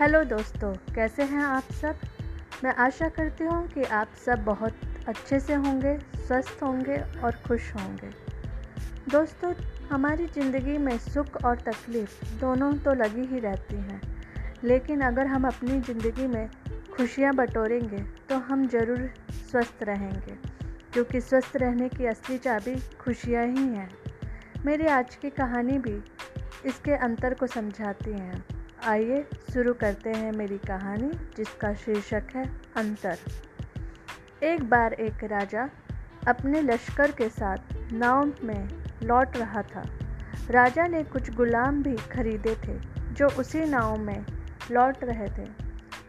Hello दोस्तों, कैसे हैं आप सब? मैं आशा करती हूँ कि आप सब बहुत अच्छे से होंगे, स्वस्थ होंगे और खुश होंगे। दोस्तों, हमारी ज़िंदगी में सुख और तकलीफ़ दोनों तो लगी ही रहती हैं, लेकिन अगर हम अपनी ज़िंदगी में खुशियाँ बटोरेंगे तो हम ज़रूर स्वस्थ रहेंगे, क्योंकि स्वस्थ रहने की असली चाबी खुशियाँ ही हैं। मेरी आज की कहानी भी इसके अंतर को समझाती हैं। आइए शुरू करते हैं मेरी कहानी, जिसका शीर्षक है अंतर। एक बार एक राजा अपने लश्कर के साथ नाव में लौट रहा था। राजा ने कुछ गुलाम भी खरीदे थे, जो उसी नाव में लौट रहे थे।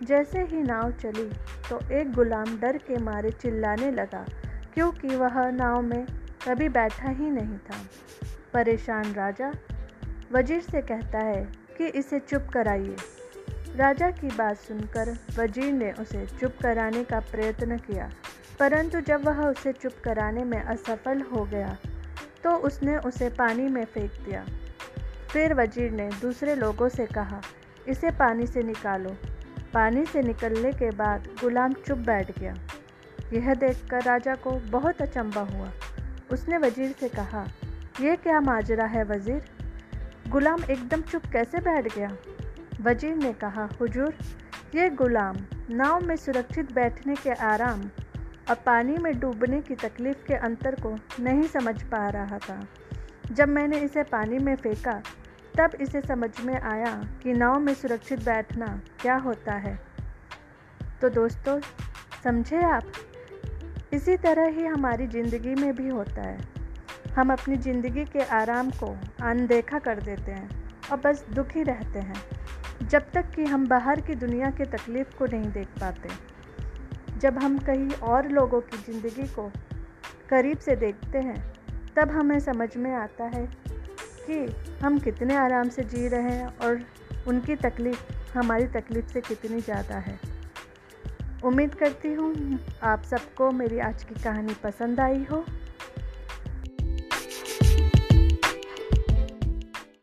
जैसे ही नाव चली तो एक गुलाम डर के मारे चिल्लाने लगा, क्योंकि वह नाव में कभी बैठा ही नहीं था। परेशान राजा वज़ीर से कहता है कि इसे चुप कराइए। राजा की बात सुनकर वज़ीर ने उसे चुप कराने का प्रयत्न किया, परंतु जब वह उसे चुप कराने में असफल हो गया तो उसने उसे पानी में फेंक दिया। फिर वज़ीर ने दूसरे लोगों से कहा, इसे पानी से निकालो। पानी से निकलने के बाद गुलाम चुप बैठ गया। यह देखकर राजा को बहुत अचंबा हुआ। उसने वज़ीर से कहा यह क्या माजरा है वज़ीर? गुलाम एकदम चुप कैसे बैठ गया? वज़ीर ने कहा, हुजूर, ये गुलाम नाव में सुरक्षित बैठने के आराम और पानी में डूबने की तकलीफ़ के अंतर को नहीं समझ पा रहा था। जब मैंने इसे पानी में फेंका, तब इसे समझ में आया कि नाव में सुरक्षित बैठना क्या होता है। तो दोस्तों, समझे आप? इसी तरह ही हमारी ज़िंदगी में भी होता है। हम अपनी ज़िंदगी के आराम को अनदेखा कर देते हैं और बस दुखी रहते हैं, जब तक कि हम बाहर की दुनिया के तकलीफ़ को नहीं देख पाते। जब हम कहीं और लोगों की ज़िंदगी को करीब से देखते हैं, तब हमें समझ में आता है कि हम कितने आराम से जी रहे हैं और उनकी तकलीफ़, हमारी तकलीफ़ से कितनी ज़्यादा है। उम्मीद करती हूँ आप सबको मेरी आज की कहानी पसंद आई हो।